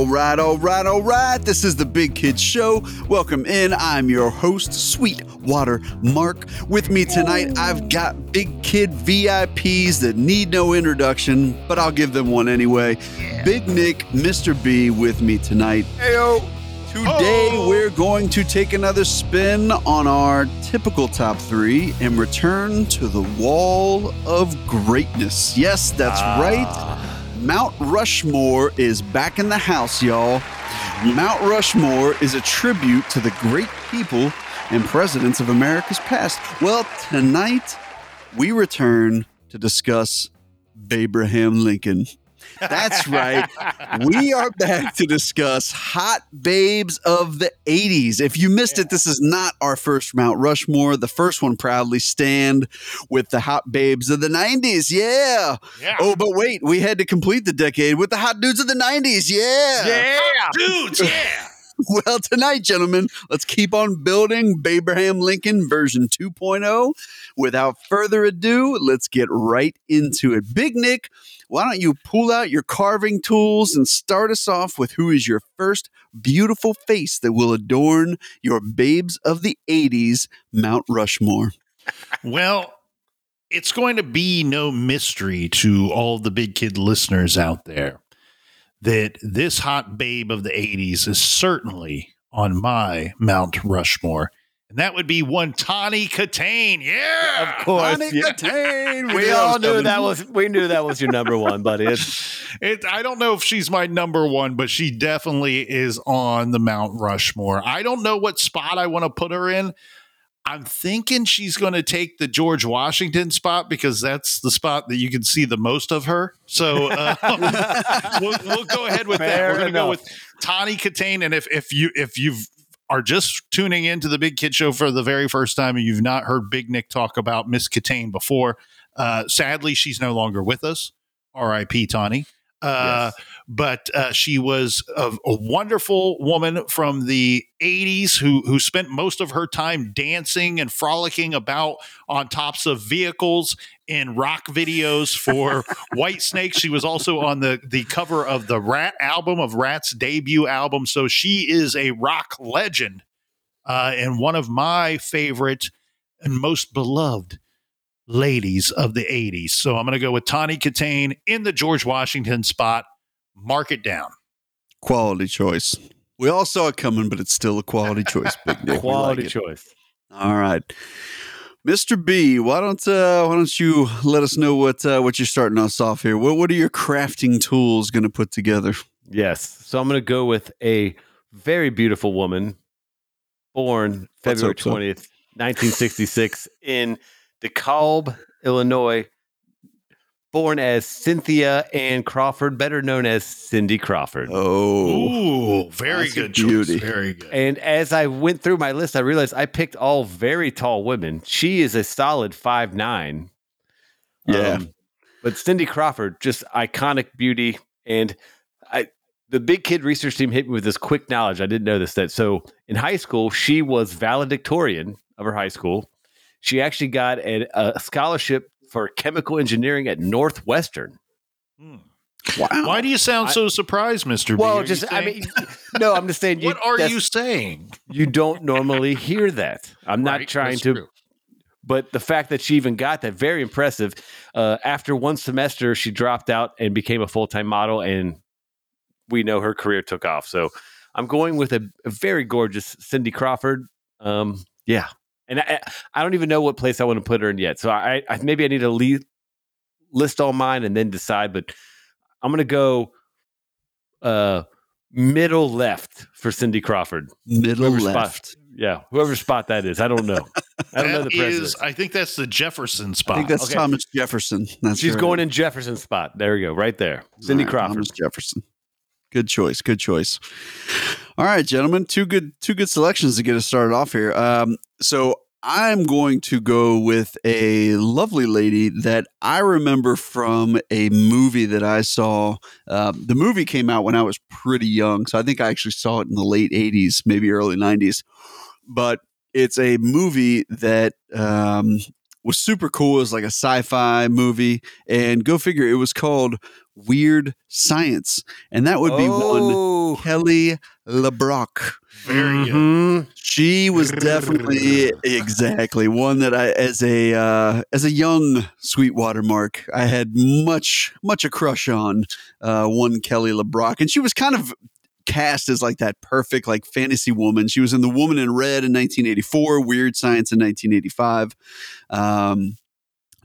All right, all right, all right. This is the Big Kids Show. Welcome in. I'm your host, Sweetwater Mark. With me tonight, I've got Big Kid VIPs that need no introduction, but I'll give them one anyway. Big Nick, Mr. B, with me tonight. Heyo. Today, oh. we're going to take another spin on our typical top three and return to the wall of greatness. Yes, that's ah. right. Mount Rushmore is back in the house, y'all. Mount Rushmore is a tribute to the great people and presidents of America's past. Well, tonight we return to discuss Abraham Lincoln. That's right. we are back to discuss hot babes of the 80s. If you missed it, this is not our first Mount Rushmore. The first one proudly stand with the hot babes of the 90s. Yeah. Yeah. Oh, but wait, we had to complete the decade with the hot dudes of the 90s. Yeah. yeah. Dudes, yeah. Well, tonight, gentlemen, let's keep on building Abraham Lincoln version 2.0. Without further ado, let's get right into it. Big Nick, why don't you pull out your carving tools and start us off with who is your first beautiful face that will adorn your babes of the 80s Mount Rushmore? Well, it's going to be no mystery to all the big kid listeners out there that this hot babe of the 80s is certainly on my Mount Rushmore. And that would be one Tawny Kitaen. Yeah. Of course. Honey yeah. Kitaen, We all knew coming. that was we knew that was your number one, buddy. It's, It, I don't know if she's my number one, but she definitely is on the Mount Rushmore. I don't know what spot I want to put her in. I'm thinking she's going to take the George Washington spot because that's the spot that you can see the most of her. So uh, we'll, we'll go ahead with that. We're going to go with Tawny Kitaen. And if if you if you've are just tuning into the Big Kid Show for the very first time and you've not heard Big Nick talk about Miss Kitaen before, uh, sadly she's no longer with us. R.I.P. Tawny. Uh, But uh, she was a, a wonderful woman from the 80s who, who spent most of her time dancing and frolicking about on tops of vehicles in rock videos for Whitesnake. She was also on the, the cover of the Ratt album, of Ratt's debut album. So she is a rock legend uh, and one of my favorite and most beloved ladies of the 80s. So I'm going to go with Tawny Kitaen in the George Washington spot. Mark it down. Quality choice. We all saw it coming, but it's still a quality choice. Big Nick. We like quality choice. All right. Mr. B, why don't uh, why don't you let us know what uh, what you're starting us off here? What what are your crafting tools going to put together? Yes. So I'm gonna go with a very beautiful woman born February hope so. 20th, 1966 in DeKalb, Illinois. Born as Cynthia Ann Crawford, better known as Cindy Crawford. Oh, Ooh, very that's a good choice. Very good. And as I went through my list, I realized I picked all very tall women. She is a solid five nine. Yeah. Um, but Cindy Crawford, just iconic beauty. And I the big kid research team hit me with this quick knowledge. I didn't know this that so in high school, she was valedictorian of her high school. She actually got a, a scholarship for chemical engineering at Northwestern. Hmm. wow. Why do you sound I- so surprised, Mr. B? Are Well, you just I mean, no, I'm just saying. You, what are you saying? You don't normally hear that. I'm not trying to true. but the fact that she even got that very impressive uh, after one semester she dropped out and became a full-time model and we know her career took off so i'm going with a, a very gorgeous cindy crawford um, yeah and I, I don't even know what place i want to put her in yet so i, I maybe i need to le- list all mine and then decide but i'm going to go uh, middle left for cindy crawford Middle Whoever spot- left. yeah whoever spot that is i don't know i don't know the president is, I think that's the Jefferson spot. I think that's Okay. Thomas Jefferson. That's She's right. going in Jefferson spot. There we go, right there. Cindy All right, Crawford. Thomas Jefferson. Good choice. Good choice. All right, gentlemen, two good two good selections to get us started off here. Um, so I'm going to go with a lovely lady that I remember from a movie that I saw. Uh, the movie came out when I was pretty young, so I think I actually saw it in the late '80s, maybe early '90s. But it's a movie that um, was super cool. It was like a sci-fi movie, and go figure, it was called weird science, and that would be one Oh. Kelly LeBrock. Very good. Mhm. She was definitely exactly one that I, as a uh, as a young Sweetwater Mark, I had much much a crush on. Uh, one Kelly LeBrock, and she was kind of cast as like that perfect like fantasy woman. She was in The Woman in Red in 1984, Weird Science in 1985. Um,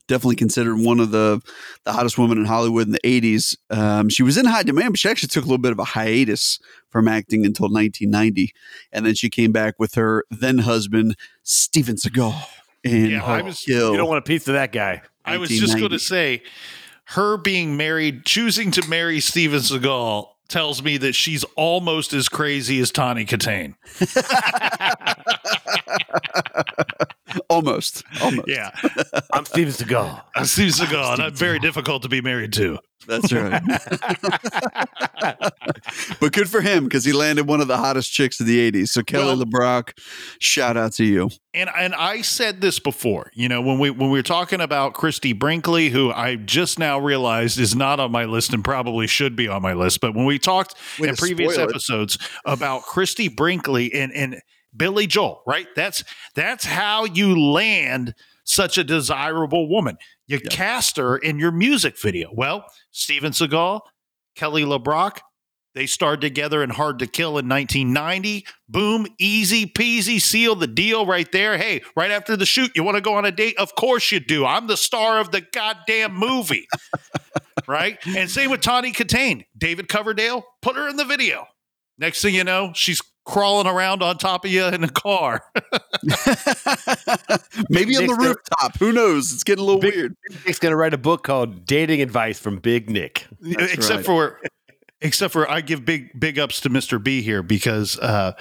definitely considered one of the the hottest women in Hollywood in the 80s. Um, she was in high demand, but she actually took a little bit of a hiatus from acting until 1990, and then she came back with her then husband Steven Seagal. in Yeah, I was- Kill. You don't want a piece of that guy. I was just going to say, her being married, choosing to marry Steven Seagal tells me that she's almost as crazy as Tawny Kitaen. almost, almost. Yeah, I'm Steven Seagal. I'm Steven Seagal, and I'm very difficult to be married to. That's right. but good for him because he landed one of the hottest chicks of the 80s. So Kelly Well- LeBrock, shout out to you. And and I said this before, you know, when we when we were talking about Christie Brinkley, who I just now realized is not on my list and probably should be on my list, but when we talked Way in previous episodes about Christie Brinkley and and Billy Joel, right? That's that's how you land such a desirable woman. You cast her in your music video. Well, Steven Seagal, Kelly LeBrock, they starred together in Hard to Kill in 1990. Boom, easy peasy, seal the deal right there. Hey, right after the shoot, you want to go on a date? Of course you do. I'm the star of the goddamn movie. right? And same with Tawny Kitaen. David Coverdale, put her in the video. Next thing you know, she's crawling around on top of you in a car. Maybe on Nick's the gonna- rooftop. Who knows? It's getting a little Big- weird. Nick's going to write a book called Dating Advice from Big Nick. That's except right. for except for I give big big ups to Mr. B here because uh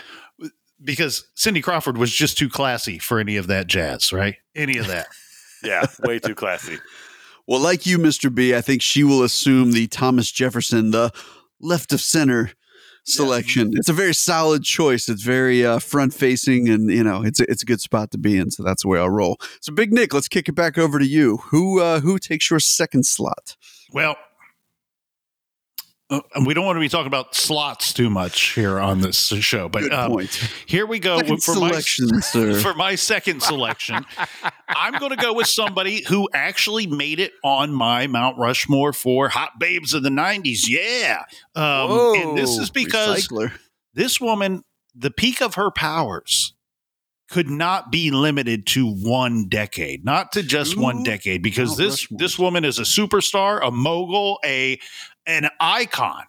because Cindy Crawford was just too classy for any of that jazz, right? Any of that. Yeah, way too classy. Well, like you, Mr. B, I think she will assume the Thomas Jefferson, the left of center selection. It's a very solid choice. It's very uh, front facing, and you know, it's a, it's a good spot to be in. So that's the way I'll roll. So, Big Nick, let's kick it back over to you. Who uh, who takes your second slot? Well, uh, we don't want to be talking about slots too much here on this show, but um, here we go Second for my for my second selection, I'm going to go with somebody who actually made it on my Mount Rushmore for Hot Babes of the 90s. Yeah. Um, and this is because Recycler. this woman, the peak of her powers, could not be limited to one decade, not to just one decade, because this this woman is a superstar, a mogul, a an icon.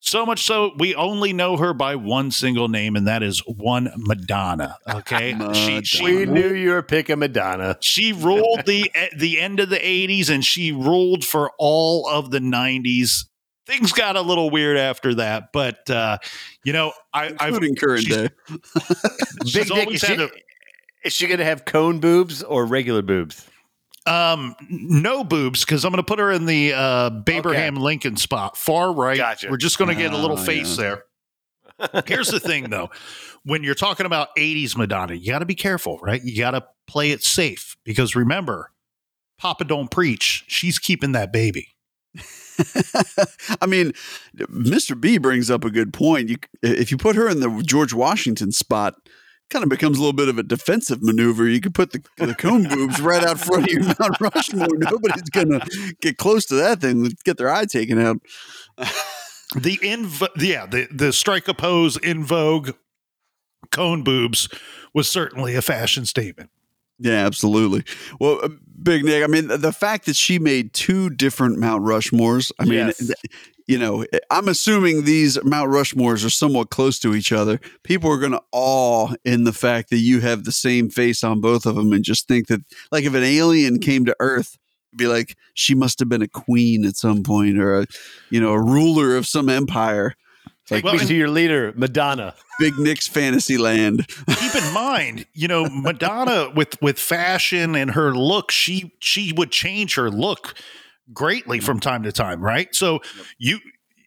So much so we only know her by one single name, and that is one Madonna. Okay, she she We knew you were picking Madonna. she ruled the the end of the 80s and she ruled for all of the 90s things got a little weird after that but uh you know i i've including current she's- day. she's Big Nick, always is she, a is she going to have cone boobs or regular boobs? Um no boobs because i'm gonna put her in the uh Abraham lincoln spot far right Gotcha. we're just gonna get a little Oh, face yeah. there here's the thing though when you're talking about 80s madonna you got to be careful right you got to play it safe because remember papa don't preach she's keeping that baby I mean, Mr. B brings up a good point. You, if you put her in the George Washington spot, kind of becomes a little bit of a defensive maneuver. You could put the, the cone boobs right out front of your Mount Rushmore. Nobody's gonna get close to that thing. and Get their eye taken out. the in vo- yeah the the strike a pose in vogue cone boobs was certainly a fashion statement Yeah, absolutely. Well, uh, Big Nick, I mean, the fact that she made two different Mount Rushmores, I mean, Yes. Th- you know, I'm assuming these Mount Rushmores are somewhat close to each other. People are going to awe in the fact that you have the same face on both of them and just think that, like, if an alien came to Earth, be like she must have been a queen at some point or a, you know, a ruler of some empire. It's like Take Well, me to your leader, Madonna. Big Nick's fantasy land. keep in mind you know madonna with with fashion and her look she she would change her look greatly from time to time right so you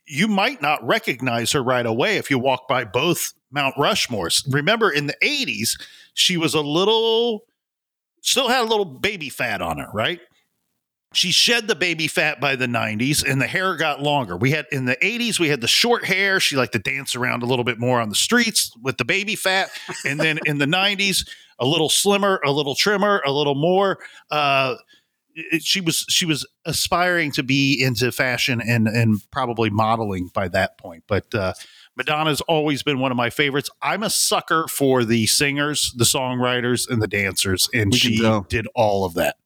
you might not recognize her right away if you walk by both mount rushmores remember in the 80s she was a little still had a little baby fat on her right she shed the baby fat by the 90s and the hair got longer. We had in the 80s, we had the short hair. She liked to dance around a little bit more on the streets with the baby fat. And then in the 90s, a little slimmer, a little trimmer, a little more. Uh, it, she was she was aspiring to be into fashion and and probably modeling by that point. But uh, Madonna's always been one of my favorites. I'm a sucker for the singers, the songwriters, and the dancers, and We she did all of that.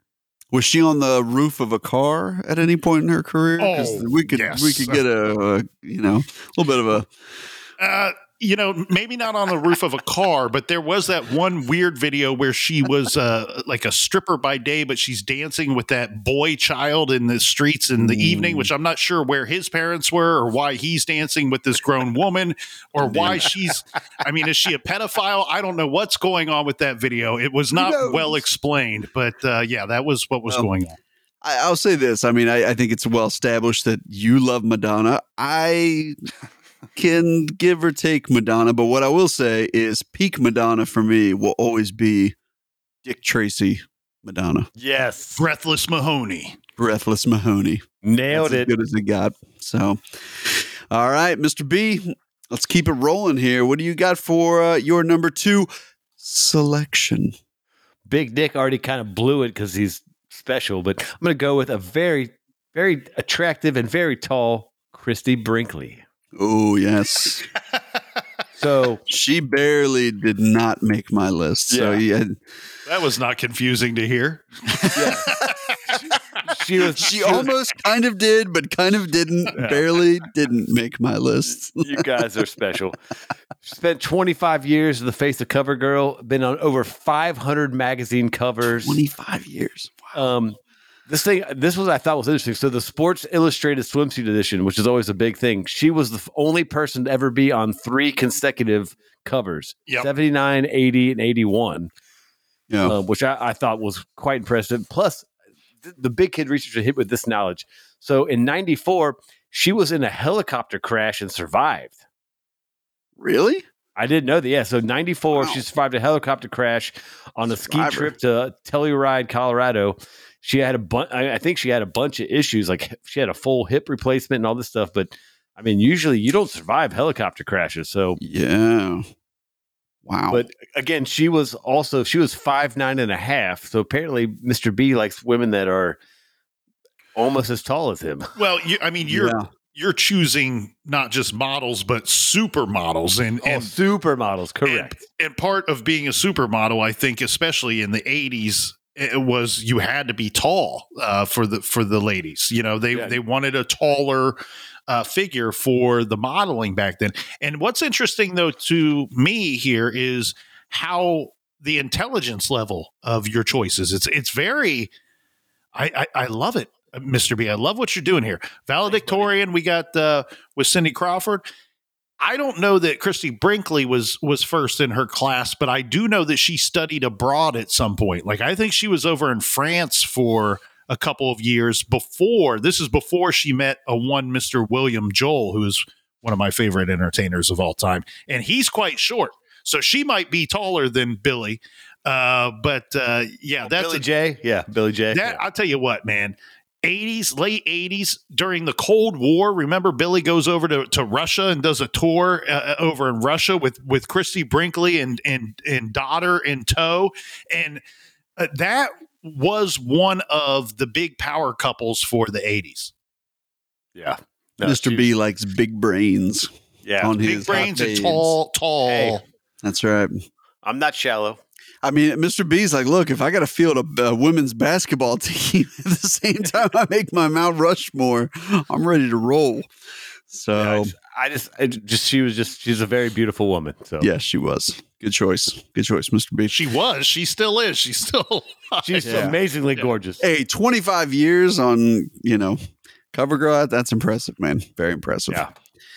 Was she on the roof of a car at any point in her career? Oh, we could yes. we could get a, a you know a little bit of a Uh, you know, maybe not on the roof of a car, but there was that one weird video where she was uh, like a stripper by day, but she's dancing with that boy child in the streets in the Mm. evening, which I'm not sure where his parents were or why he's dancing with this grown woman or why she's. I mean, is she a pedophile? I don't know what's going on with that video. It was not well explained, but uh, yeah, that was what was Well, going on. I, I'll say this. I mean, I, I think it's well established that you love Madonna. I can give or take Madonna, but what I will say is peak Madonna for me will always be Dick Tracy Madonna, Yes. Breathless Mahoney. Breathless Mahoney. Nailed That's it. As good as it got. So, all right, Mr. B, let's keep it rolling here. What do you got for uh, your number two selection? Big Dick already kind of blew it because he's special, but I'm going to go with a very, very attractive and very tall Christie Brinkley. Oh, yes. So she barely did not make my list. So, Yeah. yeah, That was not confusing to hear. she was she was- almost kind of did, but kind of didn't. Yeah. Barely didn't make my list. you guys are special. Spent 25 years as the face of Cover Girl, been on over 500 magazine covers. 25 years. Um, this thing, this was I thought was interesting. So the Sports Illustrated swimsuit edition, which is always a big thing, she was the only person to ever be on three consecutive covers: Yep. 79, 80, and 81, Yeah. uh, which I, I thought was quite impressive. Plus, th- the big kid researcher hit with this knowledge. So in '94, she was in a helicopter crash and survived. really? I didn't know that. Yeah. So 94, Wow. she survived a helicopter crash on a ski trip to Telluride, Colorado. She had a bunch, I I think she had a bunch of issues. Like she had a full hip replacement and all this stuff. But I mean, usually you don't survive helicopter crashes. So, Yeah. Wow. but again, she was also, she was five, nine and a half. So apparently Mr. B likes women that are almost as tall as him. Well, you, I mean, you're Yeah. you're choosing not just models but supermodels, and And and supermodels, correct. and part of being a supermodel, I think, especially in the '80s, it was you had to be tall uh, for the for the ladies. You know, they Yeah. they wanted a taller uh, figure for the modeling back then. And what's interesting though to me here is how the intelligence level of your choices. It's it's very. I, I, I love it, Mr. B. I love what you're doing here. Valedictorian, we got uh, with Cindy Crawford. I don't know that Christie Brinkley was was first in her class, but I do know that she studied abroad at some point. Like I think she was over in France for a couple of years before. This is before she met a one Mr. William Joel, who is one of my favorite entertainers of all time, and he's quite short. So she might be taller than Billy, uh, but uh, yeah, that's Billy a, J. Yeah. Billy J. that I'll tell you what, man. 80s, late 80s, during the Cold War. Remember, Billy goes over to, to Russia and does a tour uh, over in Russia with with Christie Brinkley and and and daughter in tow, and uh, that was one of the big power couples for the 80s. yeah. No, Mr. she- B likes big brains Yeah. on Big his brains and tall, tall. Hey. That's right. I'm not shallow. I mean, Mr. B's like, look, if I got to field a, a women's basketball team at the same time I make my Mount Rushmore, I'm ready to roll. Yeah, So, I just, I just, I just, she was just, she's a very beautiful woman. So yes, she was. Good choice. Good choice, Mr. B. She was. She still is. She's still. she's Yeah. amazingly Yeah. gorgeous. Hey, 25 years on, you know, cover girl. That's impressive, man. Very impressive. Yeah.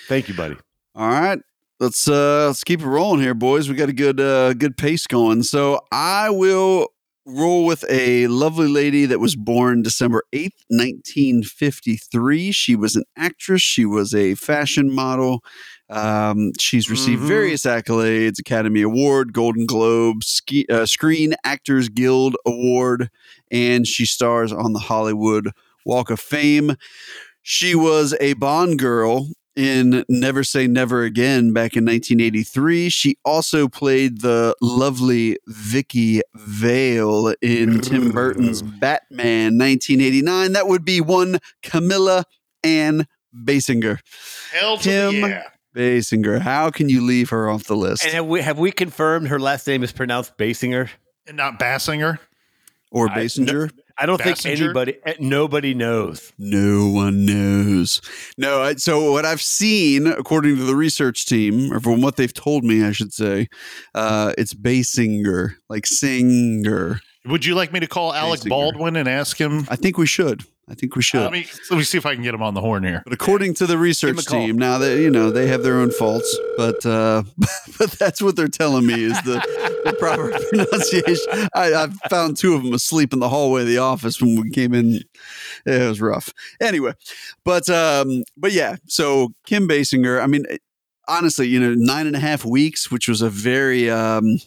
Thank you, buddy. All right. Let's uh let's keep it rolling here, boys. We got a good uh good pace going. So I will roll with a lovely lady that was born December 8th, 1953. She was an actress, she was a fashion model, Um, she's received Mhm. various accolades: Academy Award, Golden Globe, Ski, uh, Screen Actors Guild Award, and she stars on the Hollywood Walk of Fame. She was a Bond girl in Never Say Never Again back in 1983. She also played the lovely Vicki Vale in Tim Burton's Batman 1989. That would be one Camilla Ann Basinger. Hell to Tim- yeah. Basinger. How can you leave her off the list? And have we have we confirmed her last name is pronounced Basinger? And not Bassinger. or I- Basinger? I don't think anybody, eh, nobody knows. No one knows. No, I- so what I've seen, according to the research team, or from what they've told me, I should say, uh, it's Basinger, like singer. Would you like me to call Alec Basinger. Baldwin and ask him? I think we should. I think we should. Let me let me see if I can get him on the horn here. But according to the research team, now that you know they have their own faults, but uh, but that's what they're telling me is the, the proper pronunciation. I, I found two of them asleep in the hallway of the office when we came in. It was rough. Anyway, but um, but yeah. So Kim Basinger. I mean, honestly, you know, nine and a half weeks, which was a very um,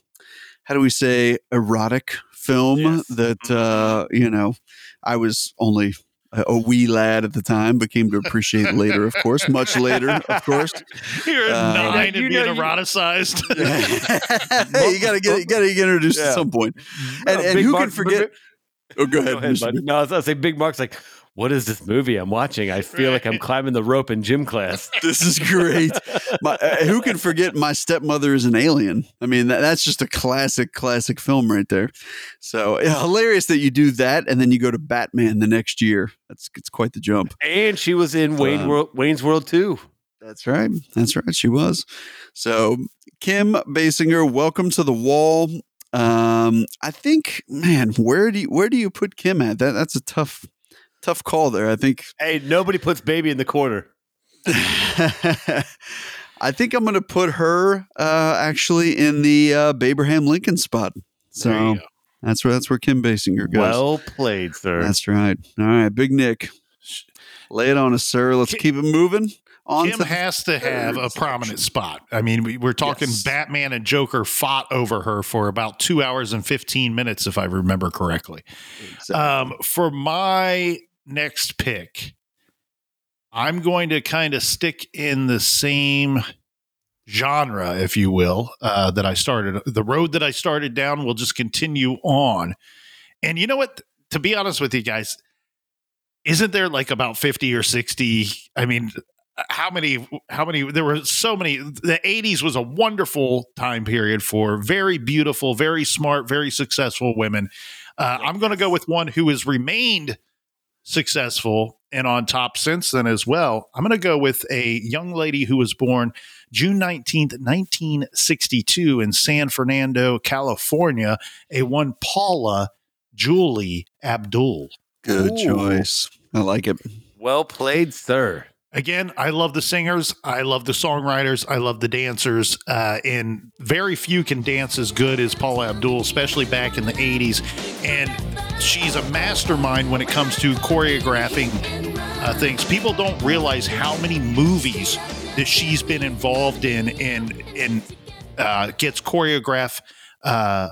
how do we say erotic film Yes. that uh, you know I was only a, a wee lad at the time, but came to appreciate later, of course, much later, of course. You're Uh, nine and You being know eroticized. hey, you gotta get you gotta get introduced Yeah. at some point. And, Oh, and who Mark- can forget? Oh, go ahead. Go ahead, No, I was gonna say Big Mark's like, what is this movie I'm watching? I feel like I'm climbing the rope in gym class. This is great. My, uh, who can forget my stepmother is an alien? I mean, that, that's just a classic, classic film right there. So yeah, hilarious that you do that, and then you go to Batman the next year. That's it's quite the jump. And she was in Wayne Um, World, Wayne's World too. That's right. That's right. She was. So Kim Basinger, welcome to the wall. Um, I think, man, where do you where do you put Kim at? That that's a tough tough call there. I think Hey, nobody puts baby in the corner. I think I'm going to put her uh, actually in the uh, Abraham Lincoln spot. So that's where that's where Kim Basinger goes. Well played, sir. that's right. All right, Big Nick, lay it on us, sir. Let's Kim- keep it moving. On Kim to has to have a prominent section. spot. I mean, we, we're talking Yes. Batman and Joker fought over her for about two hours and 15 minutes, if I remember correctly. Um, for my next pick, I'm going to kind of stick in the same genre, if you will, uh, that I started. The road that I started down will just continue on. And you know what? To be honest with you guys, isn't there like about 50 or 60? I mean, how many how many there were so many the 80s was a wonderful time period for very beautiful very smart very successful women uh, i'm going to go with one who has remained successful and on top since then as well i'm going to go with a young lady who was born june 19th 1962 in san fernando california a one paula julie abdul Good Ooh. choice. I like it. well played, sir. Again, I love the singers, I love the songwriters, I love the dancers, uh, and very few can dance as good as Paula Abdul, especially back in the '80s. And she's a mastermind when it comes to choreographing uh, things. People don't realize how many movies that she's been involved in, and and uh, gets choreograph. Uh,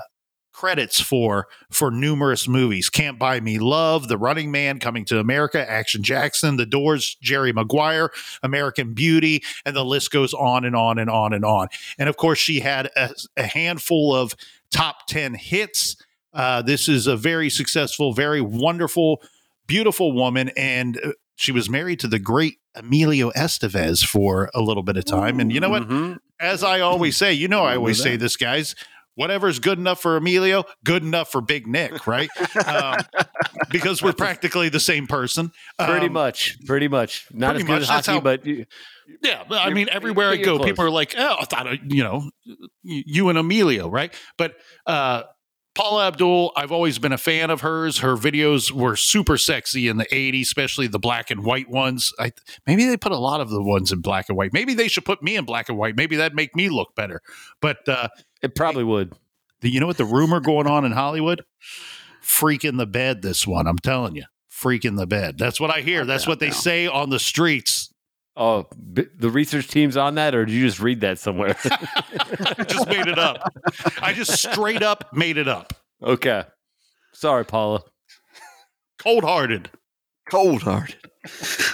credits for for numerous movies. Can't buy me love the running man coming to america action jackson the doors jerry maguire american beauty and the list goes on and on and on and on. And of course she had a, a handful of top 10 hits. Uh, this is a very successful very wonderful beautiful woman and uh, she was married to the great emilio estevez for a little bit of time. And you know what? Mhm. as I always say, you know, I always say this, guys. Whatever's good enough for Emilio, good enough for Big Nick, right? um, because we're practically the same person. Pretty Um, much, pretty much. Not pretty as good much, as that's hockey, how- but you- Yeah, but I mean, everywhere I go, close. people are like, "Oh, I thought I, you know, you and Emilio, right?" But uh, Paula Abdul, I've always been a fan of hers. Her videos were super sexy in the '80s, especially the black and white ones. I maybe they put a lot of the ones in black and white. Maybe they should put me in black and white. Maybe that'd make me look better. But uh, it probably would. the, you know what the rumor going on in Hollywood? Freaking the bed. This one, I'm telling you, Freaking the bed. That's what I hear. That's what they say on the streets. Oh, b- the research team's on that, or did you just read that somewhere? I just made it up. I just straight up made it up. okay. Sorry, Paula. Cold hearted. Cold hearted.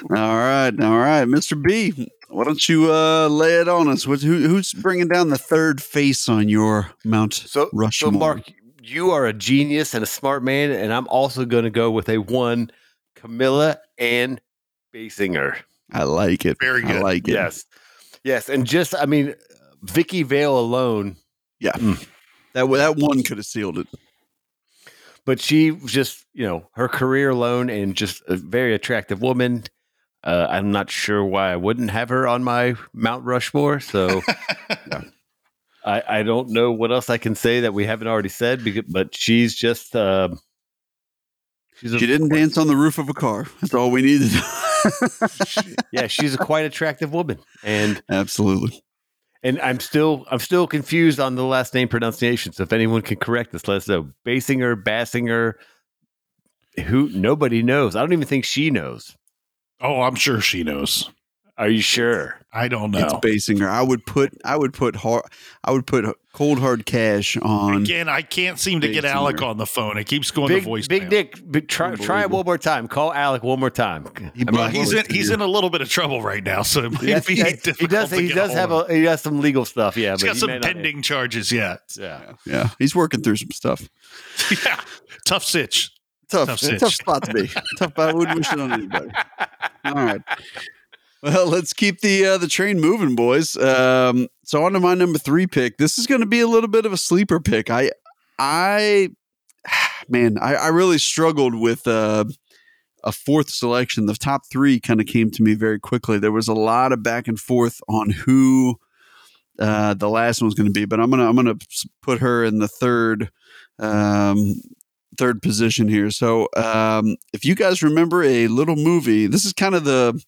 All right, all right, Mr. B. Why don't you uh, lay it on us? Who, who's bringing down the third face on your Mount So, Rushmore? so Mark, you are a genius and a smart man, and I'm also going to go with a one, Camilla and Basinger. I like it. Very good. I like it. Yes, yes, and just I mean, Vicki Vale alone, Yeah. That that one could have sealed it. But she was just you know her career alone and just a very attractive woman. Uh, I'm not sure why I wouldn't have her on my Mount Rushmore. So I, I don't know what else I can say that we haven't already said. Because, but she's just um she's She didn't dance on the roof of a car. That's all we needed. yeah she's a quite attractive woman and Absolutely. And I'm still I'm still confused on the last name pronunciation. So if anyone can correct us, let us know. Basinger, Bassinger, who nobody knows. I don't even think she knows. Oh, I'm sure she knows. Are you sure? I don't know. It's. Basinger. I would put I would put hard I would put cold hard cash on Again, I can't seem to get Alec on the phone. It keeps going Big, to voice. Big Dick, big, try, try it one more time. Call Alec one more time. He I mean, he's in he's in a little bit of trouble right now, so it might yes, be he, difficult. he does. to He get does have a. He has some legal stuff. Yeah, He's but got he some may not- pending charges. Yeah, Yeah. Yeah, he's working through some stuff. yeah. Tough sitch. Tough, Tough tough, spot to be. tough. I wouldn't wish it on anybody. All right. Well, let's keep the uh, the train moving, boys. Um, so on to my number three pick. This is going to be a little bit of a sleeper pick. I, I, man, I, I really struggled with uh, a fourth selection. The top three kind of came to me very quickly. There was a lot of back and forth on who uh, the last one was going to be, but I'm gonna I'm gonna put her in the third um, third position here. So um, if you guys remember a little movie, this is kind of the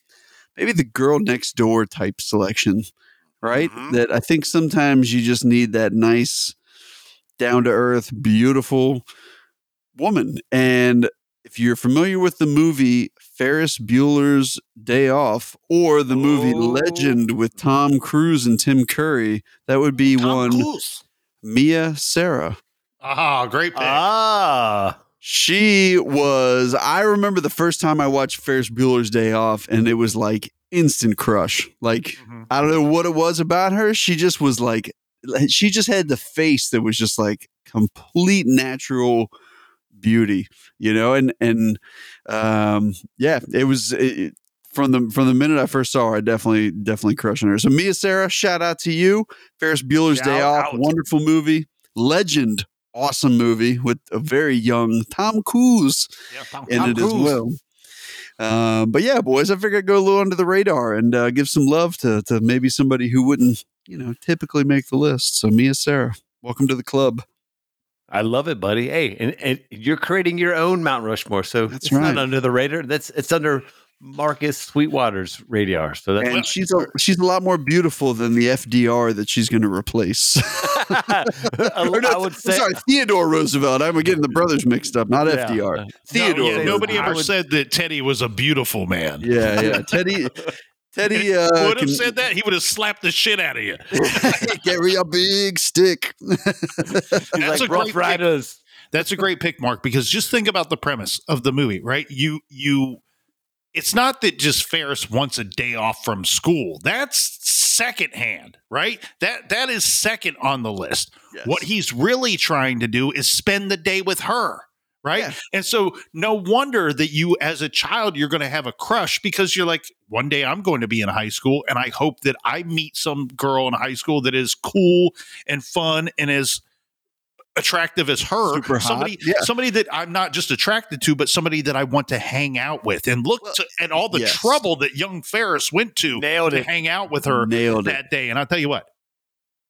maybe the girl next door type selection, right? Mhm. That I think sometimes you just need that nice, down to earth, beautiful woman. And if you're familiar with the movie Ferris Bueller's Day Off or the movie Oh. Legend with Tom Cruise and Tim Curry, that would be Tom one Cruise. Mia Sara. Ah, great pick. Ah, She was. I remember the first time I watched Ferris Bueller's Day Off, and it was like instant crush. Like Mhm. I don't know what it was about her. She just was like, she just had the face that was just like complete natural beauty, you know. And and um, yeah, it was. It, from the from the minute I first saw her, I definitely definitely crushing her. So Mia Sara, shout out to you. Ferris Bueller's Day Shout Off, out. wonderful movie, legend, awesome movie with a very young Tom Cruise Yeah, Tom- in Tom it as well. Um, but yeah, boys, I figured I'd go a little under the radar and uh, give some love to to maybe somebody who wouldn't, you know, typically make the list. So Mia Sara, welcome to the club. I love it, buddy. Hey, and, and you're creating your own Mount Rushmore, so That's it's not under the radar. That's it's under Marcus Sweetwater's radar. So that's And she's a, she's a lot more beautiful than the FDR that she's going to replace. I, no, I would say. sorry, Theodore Roosevelt. I'm getting the brothers mixed up, not Yeah. FDR. No, Theodore. No, yeah, nobody ever would- said that Teddy was a beautiful man. Yeah, yeah. Teddy, Teddy uh, would have can said that, he would have slapped the shit out of you. carry a big stick. That's like a Rough great pick. That's a great pick, Mark, because just think about the premise of the movie, right? You you it's not that just Ferris wants a day off from school. That's secondhand, right? That that is second on the list. What he's really trying to do is spend the day with her. Right. And so no wonder that you as a child you're going to have a crush because you're like one day I'm going to be in high school and I hope that I meet some girl in high school that is cool and fun and as attractive as her. Super hot. Somebody Yeah. somebody that I'm not just attracted to but somebody that I want to hang out with and look Well, to, at all the yes. trouble that young Ferris went to Nailed to it. hang out with her Nailed it. that day. And I'll tell you what,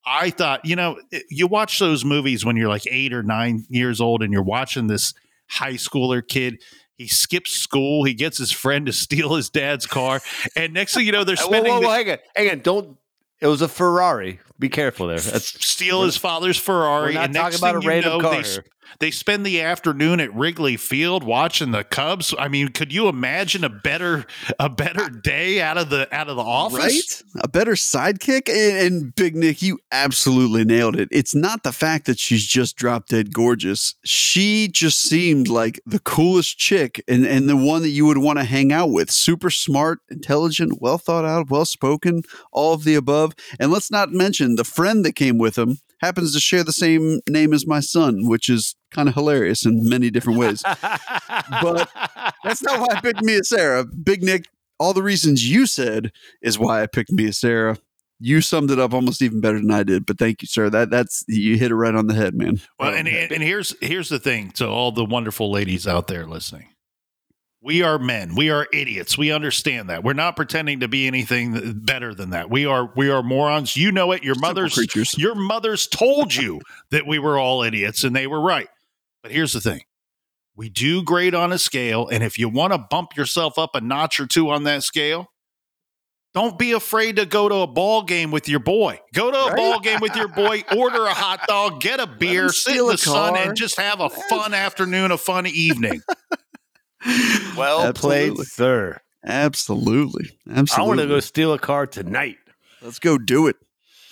I thought, you know, you watch those movies when you're like eight or nine years old and you're watching this high schooler kid. He skips school. He gets his friend to steal his dad's car. And next thing you know, they're Whoa, spending whoa, the- whoa, hang on, hang on. Don't. It was a Ferrari, Be careful there. That's steal his father's Ferrari. we're not and talking next about a thing you random know, car. they, s- they spend the afternoon at Wrigley Field watching the Cubs. I mean, could you imagine a better a better day out of the out of the office? Right? A better sidekick? And, and Big Nick, you absolutely nailed it. It's not the fact that she's just drop dead gorgeous. She just seemed like the coolest chick and, and the one that you would want to hang out with. Super smart, intelligent, well thought out, well spoken, all of the above. And let's not mention the friend that came with him happens to share the same name as my son, which is kind of hilarious in many different ways. But That's not why I picked Mia Sara. Big Nick, all the reasons you said is why I picked Mia Sara. You summed it up almost even better than I did, but thank you, sir. That that's you hit it right on the head, man. Well, oh, and, and and here's here's the thing to all the wonderful ladies out there listening. We are men. We are idiots. We understand that. We're not pretending to be anything better than that. We are we are morons. You know it. Your Simple mother's creatures. your mothers told you that we were all idiots and they were right. But here's the thing. We do grade on a scale and if you want to bump yourself up a notch or two on that scale, don't be afraid to go to a ball game with your boy. Go to a Right? ball game with your boy, order a hot dog, get a beer, sit in the a sun, and just have a fun afternoon, a fun evening. Well played, Absolutely. sir. Absolutely. Absolutely. I want to go steal a car tonight. Let's go do it.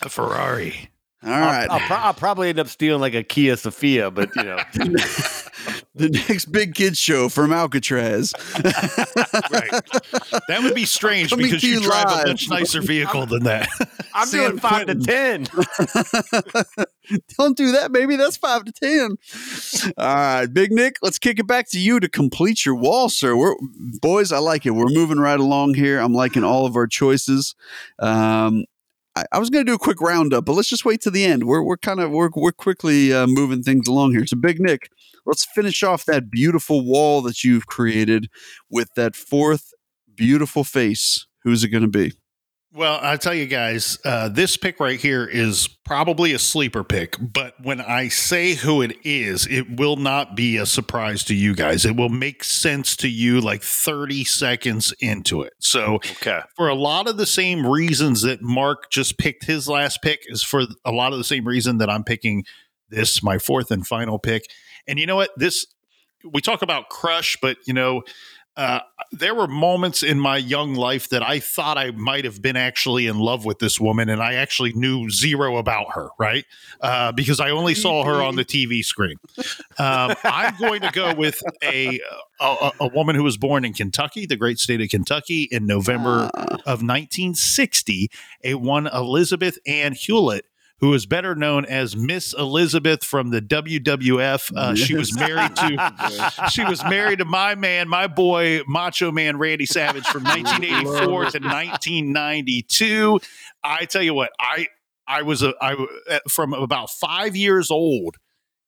A Ferrari. All right. I'll, I'll, pro- I'll probably end up stealing like a Kia Sephia, but you know, the next big kids show from Alcatraz. Right. That would be strange Coming because you you drive live. a much nicer vehicle than that. I'm San doing five to ten. Don't do that, baby. That's five to ten. All right, Big Nick, let's kick it back to you to complete your wall, sir. We're boys, I like it. We're moving right along here. I'm liking all of our choices. Um, I, was going to do a quick roundup, but let's just wait to the end. We're we're kind of we're we're quickly uh, moving things along here. So, Big Nick, let's finish off that beautiful wall that you've created with that fourth beautiful face. Who's it going to be? Well, I tell you guys, uh, this pick right here is probably a sleeper pick, but when I say who it is, it will not be a surprise to you guys. It will make sense to you like 30 seconds into it. So, Okay. for a lot of the same reasons that Mark just picked his last pick, is for a lot of the same reason that I'm picking this, my fourth and final pick. And you know what? This, we talk about crush, but you know, uh, there were moments in my young life that I thought I might have been actually in love with this woman, and I actually knew zero about her, right? Uh, because I only saw her on the TV screen. Um, I'm going to go with a, a a woman who was born in Kentucky, the great state of Kentucky, in November Uh, of 1960, a one Elizabeth Ann Hulette, who is better known as Miss Elizabeth from the WWF. Uh, She was married to she was married to my man, my boy, Macho Man Randy Savage from 1984 to 1992. I tell you what, I I was a I from about five years old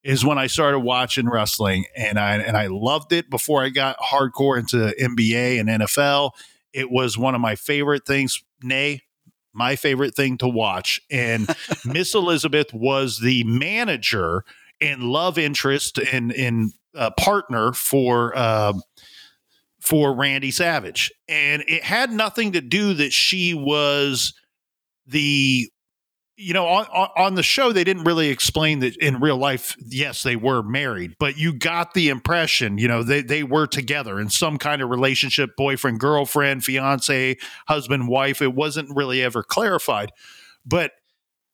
is when I started watching wrestling, and I and I loved it before I got hardcore into NBA and NFL. It was one of my favorite things. Nay, my favorite thing to watch. And Miss Elizabeth was the manager and love interest and in uh, partner for uh, for Randy Savage, and it had nothing to do that she was the you know on, on the show they didn't really explain that in real life yes they were married but you got the impression you know they they were together in some kind of relationship boyfriend girlfriend fiance husband wife. It wasn't really ever clarified but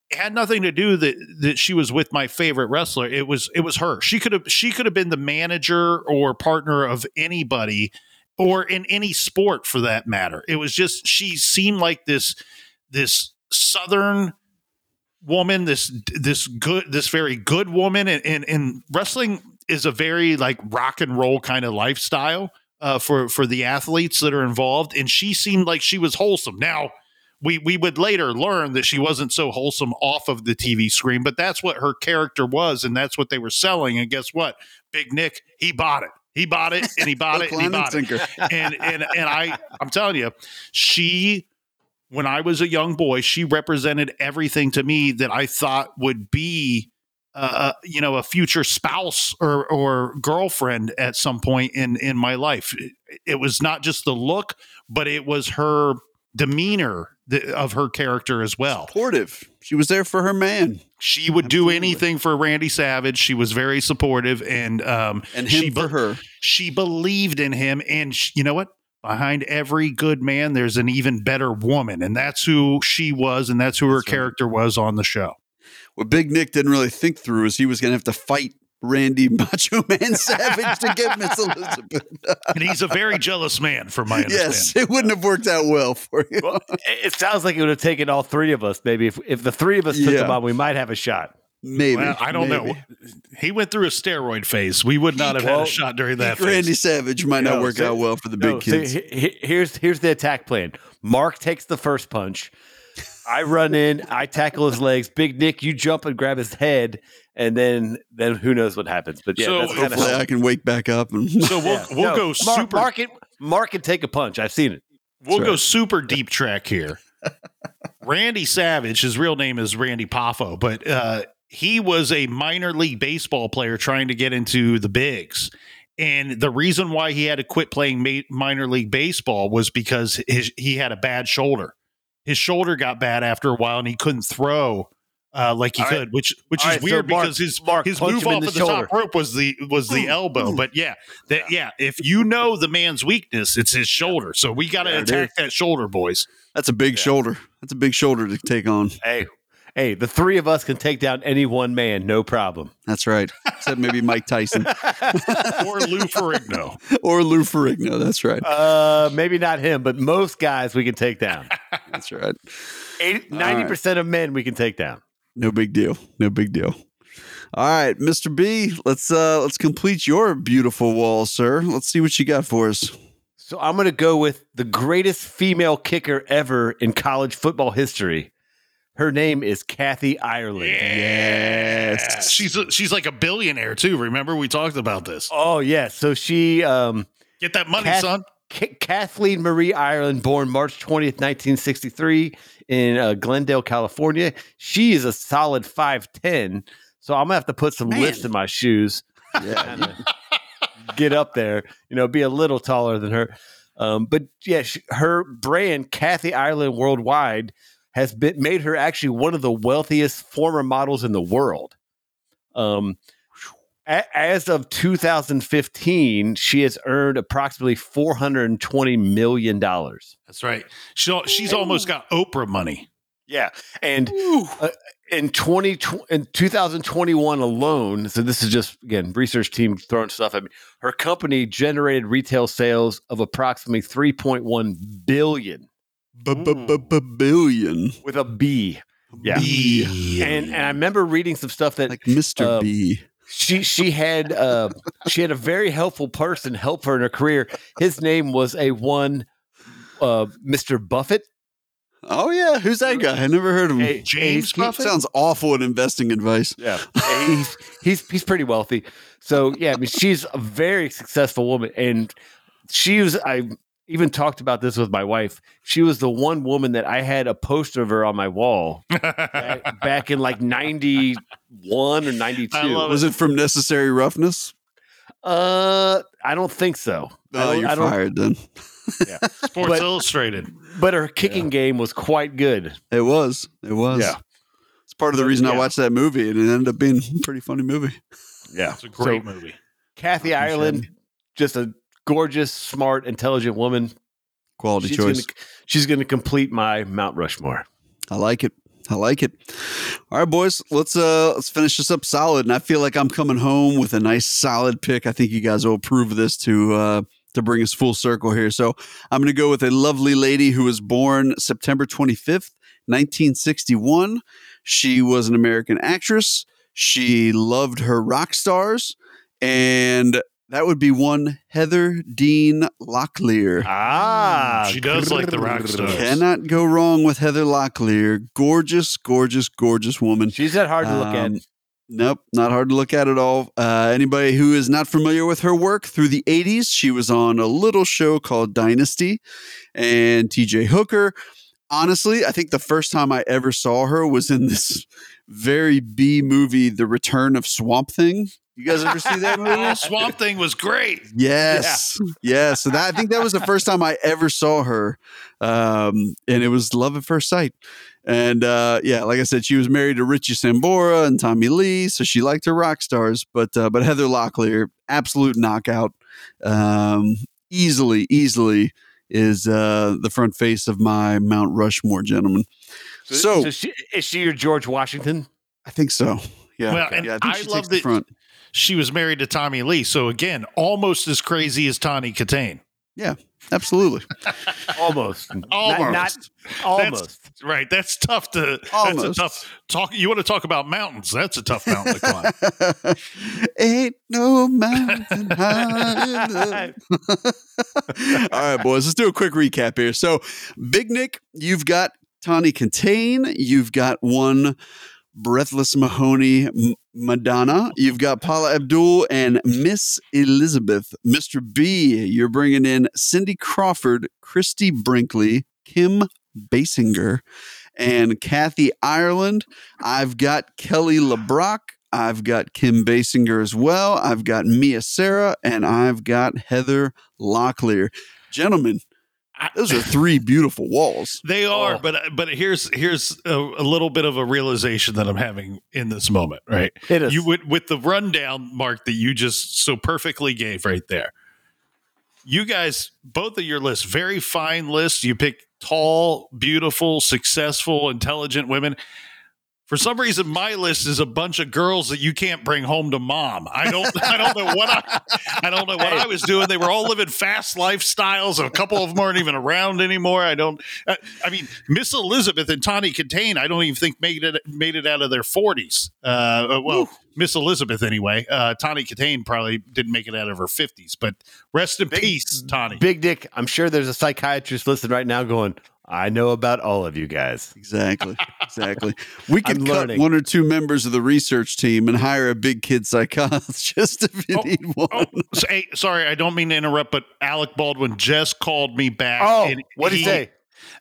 it had nothing to do that that she was with my favorite wrestler. It was it was her. She could have she could have been the manager or partner of anybody or in any sport for that matter. It was just she seemed like this this southern woman this this good this very good woman and and, and wrestling is a very like rock and roll kind of lifestyle uh, for for the athletes that are involved and she seemed like she was wholesome. Now we we would later learn that she wasn't so wholesome off of the TV screen but that's what her character was and that's what they were selling and guess what? Big nick he bought it. He bought it and he bought it and he bought it. And and and I I'm telling you, she when I was a young boy, she represented everything to me that I thought would be uh, you know, a future spouse or or girlfriend at some point in in my life. It, was not just the look, but it was her demeanor the, of her character as well. Supportive. She was there for her man She would do anything for Randy Savage. She was very supportive, and um, and she him for her. she believed in him. And sh- you know what? Behind every good man, there's an even better woman, and that's who she was, and that's who her That's right. character was on the show. What Big Nick didn't really think through is he was going to have to fight Randy Macho Man Savage to get Miss Elizabeth. And he's a very jealous man, from my understanding. yes, it wouldn't have worked out well for you. Well, it it sounds like it would have taken all three of us. Maybe if if the three of us took Yeah. him on, we might have a shot. Maybe. Well, I don't know. He went through a steroid phase. We would not have had a shot during that phase. Randy Savage might not No, work so- out well for the big No, so kids. he- he- here's here's the attack plan. Mark takes the first punch. I run in, I tackle his legs. Big Nick, you jump and grab his head, and then then who knows what happens? But yeah, So that's Hopefully, I can wake back up and So we'll we'll go Mark, super Mark can, Mark can take a punch. I've seen it. we'll That's go right. super deep track here. Randy Savage, his real name is Randy Poffo, but uh, he was a minor league baseball player trying to get into the bigs. And the reason why he had to quit playing ma- minor league baseball was because his, he had a bad shoulder. His shoulder got bad after a while, and he couldn't throw uh, like he All right. could, which which All is right, so weird Mark- because his Mark, his move him off the of the shoulder. top rope was the was the elbow. But yeah, that yeah, if you know the man's weakness, it's his shoulder. So we got to attack that shoulder, boys. that's a big Yeah. shoulder. That's a big shoulder to take on. Hey, hey, the three of us can take down any one man, no problem. That's right. Except maybe Mike Tyson or Lou Ferrigno. or Lou Ferrigno. That's right. uh, maybe not him, but most guys we can take down. That's right. 90 percent of men we can take down. No big deal. No big deal. All right, Mr. B, let's uh let's complete your beautiful wall, sir. Let's see what you got for us. So I'm going to go with the greatest female kicker ever in college football history. Her name is Kathy Ireland. Yes. she's a, she's like a billionaire too. Remember we talked about this. Oh yeah, so she um Get that money, Kath- son. K- Kathleen Marie Ireland, born March 20th, 1963, in uh, Glendale, California. She is a solid 5'10. So I'm going to have to put some Man. lifts in my shoes, Yeah. get up there, you know, be a little taller than her. Um, but yeah, she, her brand, Kathy Ireland Worldwide, has been made her actually one of the wealthiest former models in the world. Um, a- as of 2015, she has earned approximately 420 million dollars. That's right. She, she's almost got Oprah money. Yeah, and uh, in 20 in 2021 alone, so this is just again research team throwing stuff at me. Her company generated retail sales of approximately 3.1 billion Billion. with a B. Yeah. And and I remember reading some stuff that Like Mr. Um, B. she she had uh, she had a very helpful person help her in her career. His name was a one uh, Mr. Buffett. Oh yeah, who's that guy? I never heard of him. Hey, James he- Buffett? Sounds awful at investing advice. Yeah, he's he's he's pretty wealthy. So yeah, I mean, she's a very successful woman, and she was. I even talked about this with my wife. She was the one woman that I had a poster of her on my wall back, back in like ninety one or ninety I Was it from Necessary Roughness? Uh, I don't think so. I Oh, don't- you're I don't- fired then. Sports But- Illustrated. But her kicking game was quite good. It was. It was. Yeah. It's part of the reason I watched that movie, and it ended up being a pretty funny movie. Yeah, It's a great So, movie. Kathy Fucking Ireland, just a gorgeous, smart, intelligent woman. Quality She's choice. Gonna, she's going to complete my Mount Rushmore. I like it. I like it. All right, boys, let's uh let's finish this up solid. And I feel like I'm coming home with a nice solid pick. I think you guys will approve of this to uh to bring us full circle here. So I'm gonna go with a lovely lady who was born September 25th, 1961. She was an American actress. She loved her rock stars, and that would be one Heather Dean Locklear. Ah, She does like the rock stars. Cannot go wrong with Heather Locklear. Gorgeous, gorgeous, gorgeous woman. She's that hard to look Um, at. Nope, not hard to look at at all. Uh, anybody who is not familiar with her work through the 80s, she was on a little show called Dynasty and TJ Hooker. Honestly, I think the first time I ever saw her was in this very B movie, The Return of Swamp Thing. You guys ever see that movie? Oh, Swamp Thing was great. Yes, yes. So that I think that was the first time I ever saw her, um, and it was love at first sight. And uh, yeah, like I said, she was married to Richie Sambora and Tommy Lee, so she liked her rock stars. But uh, but Heather Locklear, absolute knockout, um, easily, easily is uh, the front face of my Mount Rushmore, gentlemen. So, she, is she your George Washington? I think so. Yeah, Well, and yeah. I, I she love the that- front. She was married to Tommy Lee. So again, almost as crazy as Tawny Kitaen. Yeah, absolutely. Almost. Almost. Not, almost. Right. That's tough to Almost. that's a tough talk. You want to talk about mountains. That's a tough mountain to climb. Ain't no mountain high enough. All right, boys, let's do a quick recap here. So, Big Nick, you've got Tawny Kitaen, you've got one Breathless Mahoney M- Madonna, you've got Paula Abdul and Miss Elizabeth. Mr. B, you're bringing in Cindy Crawford, Christie Brinkley, Kim Basinger, and Kathy Ireland. I've got Kelly LeBrock. I've got Kim Basinger as well. I've got Mia Sara, and I've got Heather Locklear. Gentlemen, those are three beautiful walls. They are, Oh. but but here's here's a, a little bit of a realization that I'm having in this moment. Right, Hit us. you would with the rundown, Mark, that you just so perfectly gave right there. You guys, both of your lists, very fine lists. You pick tall, beautiful, successful, intelligent women. For some reason, my list is a bunch of girls that you can't bring home to mom. I don't, I don't know what I, I don't know what I was doing. They were all living fast lifestyles. And a couple of them aren't even around anymore. I don't. I, I mean, Miss Elizabeth and Tawny Kitaen, I don't even think made it made it out of their forties. Uh, well, Miss Elizabeth anyway. Uh, Tawny Kitaen probably didn't make it out of her fifties. But rest in Big- peace, Tawny. Big Dick, I'm sure there's a psychiatrist listening right now going, I know about all of you guys. Exactly. Exactly. We could I'm cut learning. one or two members of the research team and hire a big kid psychologist if you Oh, need one. Oh, so- hey, sorry, I don't mean to interrupt, but Alec Baldwin just called me back. Oh, what did he say?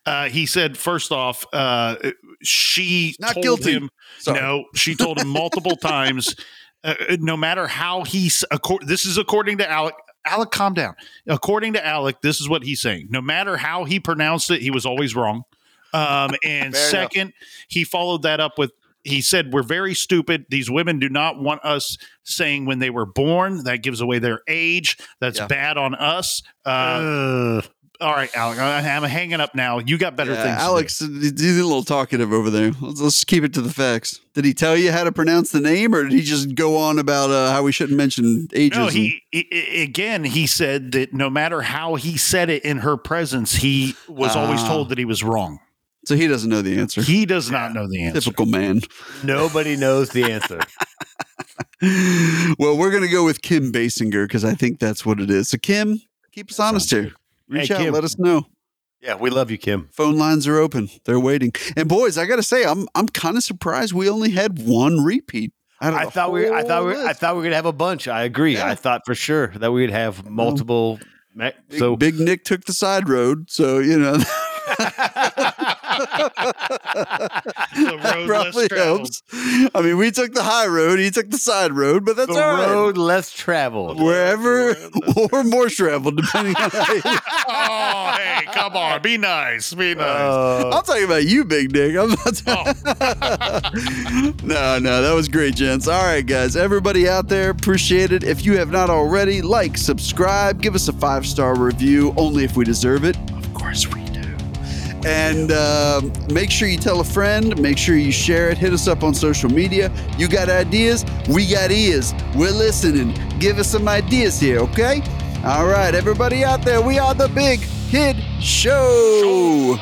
Uh, he said, first off, uh, she Not told guilty. him. Sorry. No, she told him multiple times. Uh, no matter how he's, accor- this is according to Alec. Alec, calm down. According to Alec, this is what he's saying. No matter how he pronounced it, he was always wrong. Um, and Fair enough. second, he followed that up with he said we're very stupid these women do not want us saying when they were born that gives away their age that's Yeah. bad on us uh, all right Alex, I, i'm hanging up now you got better Yeah, things to do. Alex, he's a little talkative over there. Let's, let's keep it to the facts. Did he tell you how to pronounce the name, or did he just go on about uh, how we shouldn't mention ages? no he, he- he- again he said that no matter how he said it in her presence he was always Ah. told that he was wrong so he doesn't know the answer. he does not know the answer Typical man. Nobody knows the answer. well, we're gonna go with Kim Basinger because I think that's what it is. So Kim, keep us honest here. Reach Hey, out, Kim. let us know. Yeah, we love you, Kim. Phone lines are open. They're waiting. And boys, I gotta say, I'm I'm kind of surprised we only had one repeat. I thought we, I thought we, I thought we were gonna have a bunch. I agree. Yeah. I thought for sure that we'd have multiple. Big, So Big Nick took the side road, so you know the road probably traveled. helps. I mean, we took the high road, he took the side road, but that's the all right. road less traveled. Wherever or more traveled, depending on how you oh hey come on be nice be nice Uh, I'm talking about you, Big Dick. I'm not talking Oh. no, no, that was great, gents. All right, guys, everybody out there, appreciate it. If you have not already, like, subscribe, give us a five star review, only if we deserve it. Of course, we do. And uh, make sure you tell a friend, make sure you share it, hit us up on social media. You got ideas? We got ears. We're listening. Give us some ideas here, okay? All right, everybody out there, we are the Big Kid Show.